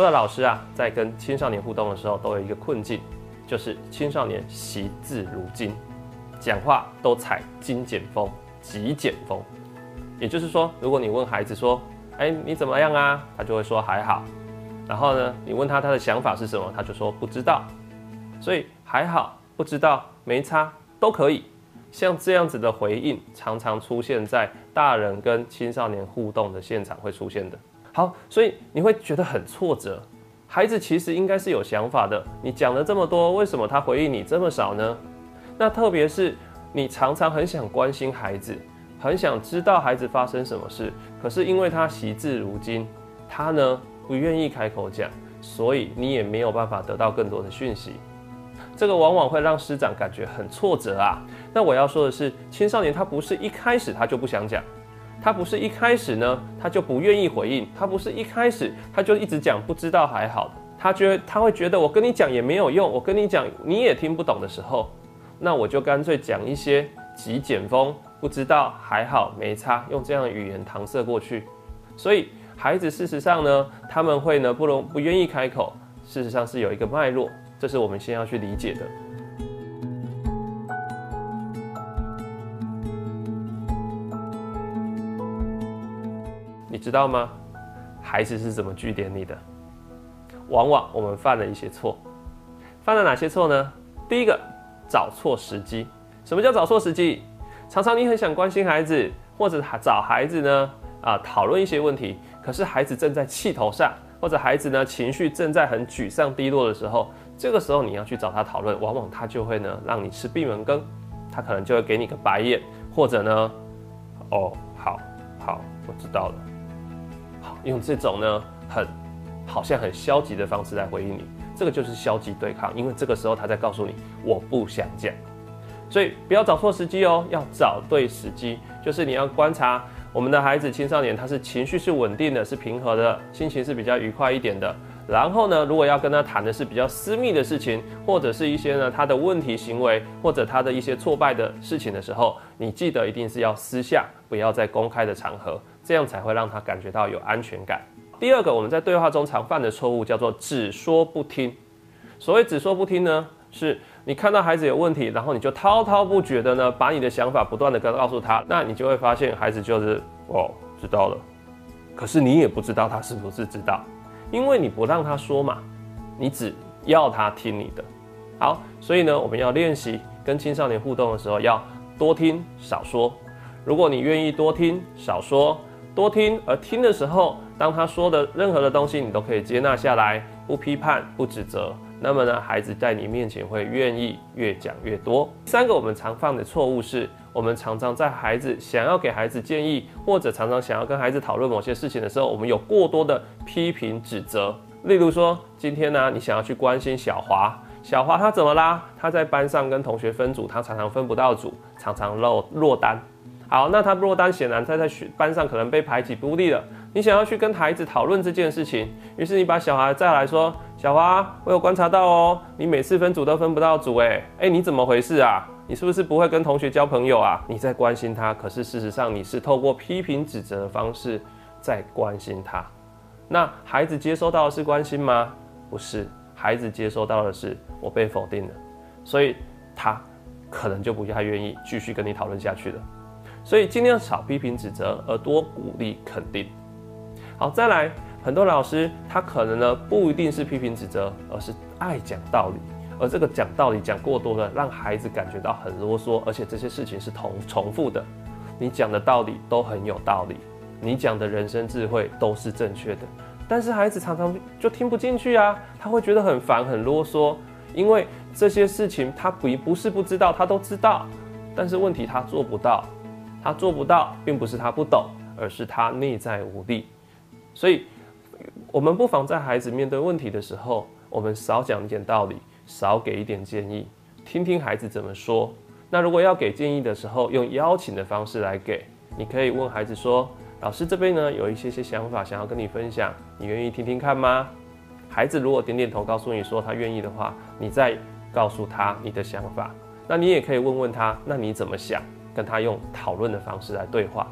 多的老师啊，在跟青少年互动的时候，都有一个困境，就是青少年习字如金，讲话都采精简风、极简风。也就是说，如果你问孩子说：“哎，你怎么样啊？”他就会说还好。然后呢，你问他他的想法是什么，他就说不知道。所以还好、不知道、没差都可以。像这样子的回应，常常出现在大人跟青少年互动的现场会出现的。好，所以你会觉得很挫折。孩子其实应该是有想法的，你讲了这么多，为什么他回应你这么少呢？那特别是你常常很想关心孩子，很想知道孩子发生什么事，可是因为他惜字如金，他呢不愿意开口讲，所以你也没有办法得到更多的讯息。这个往往会让师长感觉很挫折啊。那我要说的是，青少年他不是一开始他就不想讲，他不是一开始呢他就不愿意回应，他不是一开始他就一直讲不知道还好，他觉得他会觉得我跟你讲也没有用，我跟你讲你也听不懂的时候，那我就干脆讲一些极简风，不知道还好没差，用这样的语言搪塞过去。所以孩子事实上呢，他们会呢不容不愿意开口，事实上是有一个脉络。这是我们先要去理解的，知道吗？孩子是怎么据点你的？往往我们犯了一些错，犯了哪些错呢？第一个，找错时机。什么叫找错时机？常常你很想关心孩子，或者找孩子呢啊讨论一些问题，可是孩子正在气头上，或者孩子呢情绪正在很沮丧低落的时候。这个时候你要去找他讨论，往往他就会呢让你吃闭门羹，他可能就会给你个白眼，或者呢，哦，好，好，我知道了，用这种呢很好像很消极的方式来回应你，这个就是消极对抗，因为这个时候他在告诉你我不想讲，所以不要找错时机哦，要找对时机，就是你要观察我们的孩子青少年，他是情绪是稳定的，是平和的，心情是比较愉快一点的。然后呢，如果要跟他谈的是比较私密的事情，或者是一些呢他的问题行为，或者他的一些挫败的事情的时候，你记得一定是要私下，不要在公开的场合，这样才会让他感觉到有安全感。第二个，我们在对话中常犯的错误叫做只说不听。所谓只说不听呢，是你看到孩子有问题，然后你就滔滔不绝的呢把你的想法不断的跟告诉他，那你就会发现孩子就是哦知道了，可是你也不知道他是不是知道。因为你不让他说嘛，你只要他听你的。好，所以呢，我们要练习跟青少年互动的时候，要多听少说。如果你愿意多听少说，多听而听的时候，当他说的任何的东西，你都可以接纳下来，不批判不指责。那么呢，孩子在你面前会愿意越讲越多。第三个我们常犯的错误是。我们常常在孩子想要给孩子建议，或者常常想要跟孩子讨论某些事情的时候，我们有过多的批评指责。例如说，今天呢，你想要去关心小华，小华他怎么啦？他在班上跟同学分组，他常常分不到组，常常落落单。好，那他落单，显然他在学班上可能被排挤孤立了。你想要去跟孩子讨论这件事情，于是你把小孩再来说，小华，我有观察到哦，你每次分组都分不到组，哎，哎，你怎么回事啊？你是不是不会跟同学交朋友啊？你在关心他，可是事实上你是透过批评指责的方式在关心他。那孩子接收到的是关心吗？不是，孩子接收到的是我被否定了，所以他可能就不太愿意继续跟你讨论下去了。所以尽量少批评指责，而多鼓励肯定。好，再来，很多老师他可能呢不一定是批评指责，而是爱讲道理。而这个讲道理讲过多了，让孩子感觉到很啰嗦，而且这些事情是同重复的。你讲的道理都很有道理，你讲的人生智慧都是正确的，但是孩子常常就听不进去啊，他会觉得很烦很啰嗦，因为这些事情他不不是不知道，他都知道，但是问题他做不到，他做不到，并不是他不懂，而是他内在无力。所以，我们不妨在孩子面对问题的时候，我们少讲一点道理。少给一点建议，听听孩子怎么说。那如果要给建议的时候，用邀请的方式来给，你可以问孩子说：“老师这边呢有一些些想法想要跟你分享，你愿意听听看吗？”孩子如果点点头，告诉你说他愿意的话，你再告诉他你的想法。那你也可以问问他，那你怎么想？跟他用讨论的方式来对话。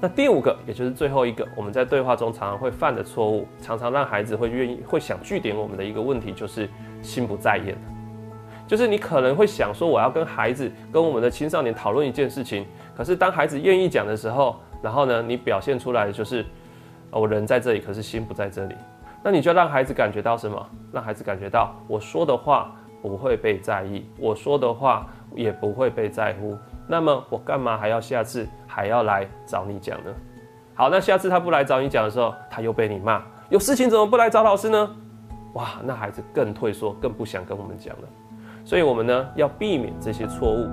那第五个，也就是最后一个，我们在对话中常常会犯的错误，常常让孩子会愿意会想据点我们的一个问题，就是心不在焉。就是你可能会想说，我要跟孩子、跟我们的青少年讨论一件事情，可是当孩子愿意讲的时候，然后呢，你表现出来的就是，我人在这里，可是心不在这里。那你就让孩子感觉到什么？让孩子感觉到我说的话不会被在意，我说的话也不会被在乎。那么我干嘛还要下次还要来找你讲呢？好，那下次他不来找你讲的时候，他又被你骂，有事情怎么不来找老师呢？哇，那孩子更退缩，更不想跟我们讲了。所以，我们呢要避免这些错误。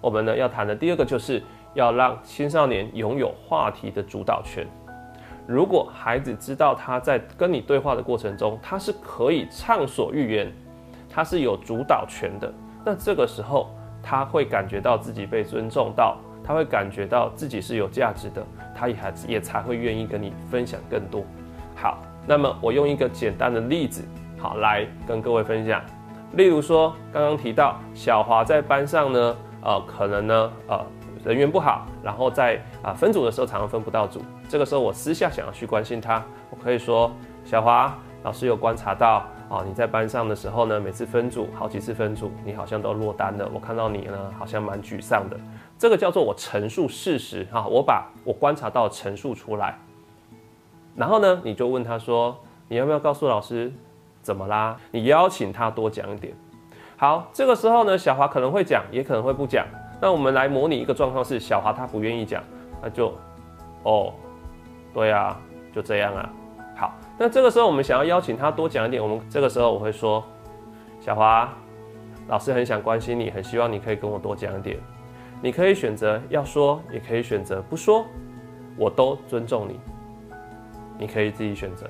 我们呢要谈的第二个，就是要让青少年拥有话题的主导权。如果孩子知道他在跟你对话的过程中，他是可以畅所欲言，他是有主导权的，那这个时候他会感觉到自己被尊重到。他会感觉到自己是有价值的，他也还也才会愿意跟你分享更多。好，那么我用一个简单的例子，好来跟各位分享。例如说，刚刚提到小华在班上呢，呃，可能呢，呃，人缘不好，然后在啊分组的时候常常分不到组。这个时候我私下想要去关心他，我可以说，小华老师有观察到。啊，你在班上的时候呢，每次分组好几次分组，你好像都落单了。我看到你呢，好像蛮沮丧的。这个叫做我陈述事实哈，我把我观察到陈述出来。然后呢，你就问他说，你要不要告诉老师怎么啦？你邀请他多讲一点。好，这个时候呢，小华可能会讲，也可能会不讲。那我们来模拟一个状况是，小华他不愿意讲，那就，哦，对啊，就这样啊。好。那这个时候，我们想要邀请他多讲一点。我们这个时候，我会说：“小华，老师很想关心你，很希望你可以跟我多讲一点。你可以选择要说，也可以选择不说，我都尊重你。你可以自己选择。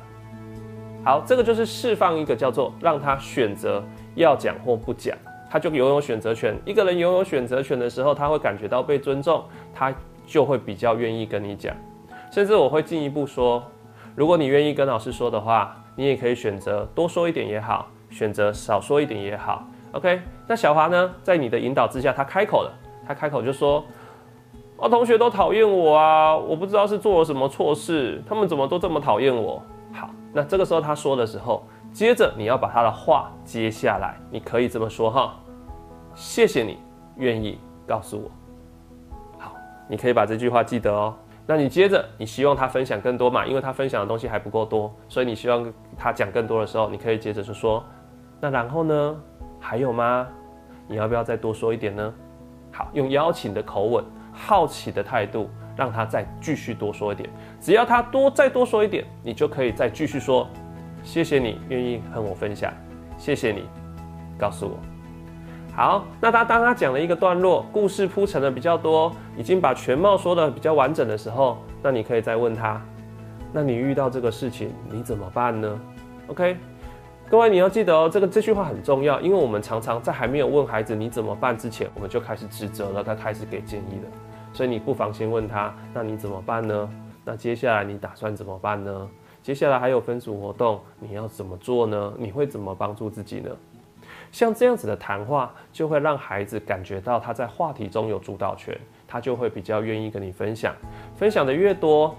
好，这个就是释放一个叫做让他选择要讲或不讲，他就拥有选择权。一个人拥有选择权的时候，他会感觉到被尊重，他就会比较愿意跟你讲。甚至我会进一步说。”如果你愿意跟老师说的话，你也可以选择多说一点也好，选择少说一点也好。OK，那小华呢，在你的引导之下，他开口了，他开口就说：“哦，同学都讨厌我啊，我不知道是做了什么错事，他们怎么都这么讨厌我。”好，那这个时候他说的时候，接着你要把他的话接下来，你可以这么说哈：“谢谢你愿意告诉我。”好，你可以把这句话记得哦。那你接着，你希望他分享更多嘛？因为他分享的东西还不够多，所以你希望他讲更多的时候，你可以接着就说：“那然后呢？还有吗？你要不要再多说一点呢？”好，用邀请的口吻、好奇的态度，让他再继续多说一点。只要他多再多说一点，你就可以再继续说：“谢谢你愿意和我分享，谢谢你告诉我。”好，那他当他讲了一个段落，故事铺陈的比较多，已经把全貌说的比较完整的时候，那你可以再问他，那你遇到这个事情你怎么办呢？OK，各位你要记得哦，这个这句话很重要，因为我们常常在还没有问孩子你怎么办之前，我们就开始指责了，他开始给建议了，所以你不妨先问他，那你怎么办呢？那接下来你打算怎么办呢？接下来还有分组活动，你要怎么做呢？你会怎么帮助自己呢？像这样子的谈话，就会让孩子感觉到他在话题中有主导权，他就会比较愿意跟你分享。分享的越多，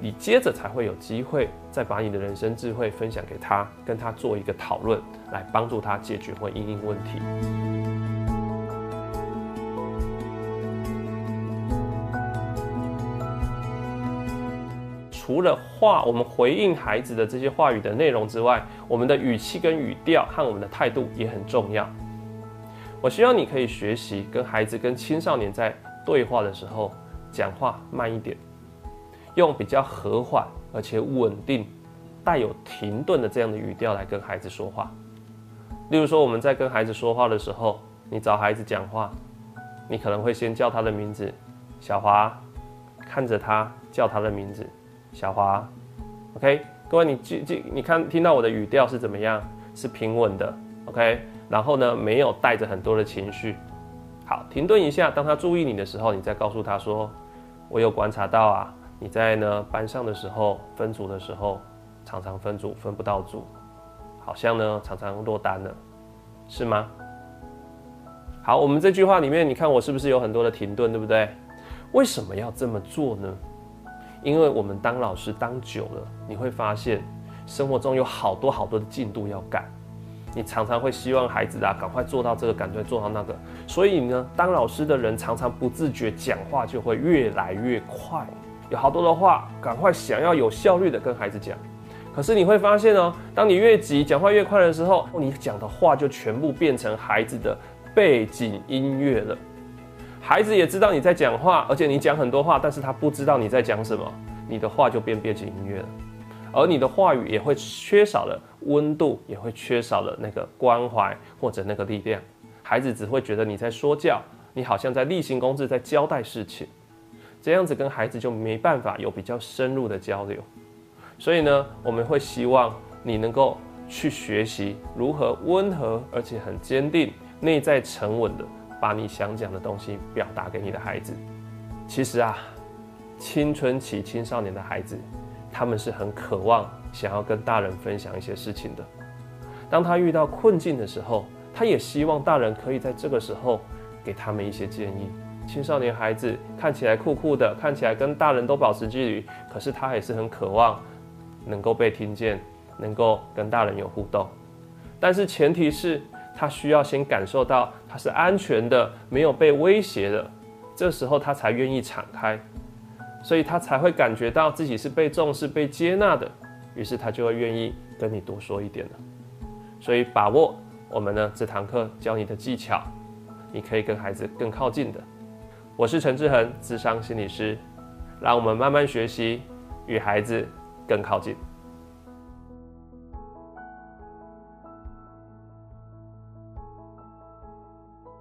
你接着才会有机会再把你的人生智慧分享给他，跟他做一个讨论，来帮助他解决或应应问题。除了话，我们回应孩子的这些话语的内容之外，我们的语气跟语调和我们的态度也很重要。我希望你可以学习跟孩子、跟青少年在对话的时候，讲话慢一点，用比较和缓而且稳定、带有停顿的这样的语调来跟孩子说话。例如说，我们在跟孩子说话的时候，你找孩子讲话，你可能会先叫他的名字，小华，看着他叫他的名字。小华，OK，各位，你记记，你看听到我的语调是怎么样？是平稳的，OK，然后呢，没有带着很多的情绪。好，停顿一下，当他注意你的时候，你再告诉他说：“我有观察到啊，你在呢班上的时候分组的时候，常常分组分不到组，好像呢常常落单了，是吗好，我们这句话里面，你看我是不是有很多的停顿，对不对？为什么要这么做呢？因为我们当老师当久了，你会发现生活中有好多好多的进度要赶，你常常会希望孩子啊赶快做到这个，赶快做到那个，所以呢，当老师的人常常不自觉讲话就会越来越快，有好多的话赶快想要有效率的跟孩子讲，可是你会发现哦，当你越急讲话越快的时候，你讲的话就全部变成孩子的背景音乐了。孩子也知道你在讲话，而且你讲很多话，但是他不知道你在讲什么，你的话就变背景音乐了，而你的话语也会缺少了温度，也会缺少了那个关怀或者那个力量。孩子只会觉得你在说教，你好像在例行公事，在交代事情，这样子跟孩子就没办法有比较深入的交流。所以呢，我们会希望你能够去学习如何温和而且很坚定、内在沉稳的。把你想讲的东西表达给你的孩子。其实啊，青春期青少年的孩子，他们是很渴望想要跟大人分享一些事情的。当他遇到困境的时候，他也希望大人可以在这个时候给他们一些建议。青少年孩子看起来酷酷的，看起来跟大人都保持距离，可是他也是很渴望能够被听见，能够跟大人有互动。但是前提是。他需要先感受到他是安全的，没有被威胁的，这时候他才愿意敞开，所以他才会感觉到自己是被重视、被接纳的，于是他就会愿意跟你多说一点了。所以把握我们呢这堂课教你的技巧，你可以跟孩子更靠近的。我是陈志恒，智商心理师，让我们慢慢学习，与孩子更靠近。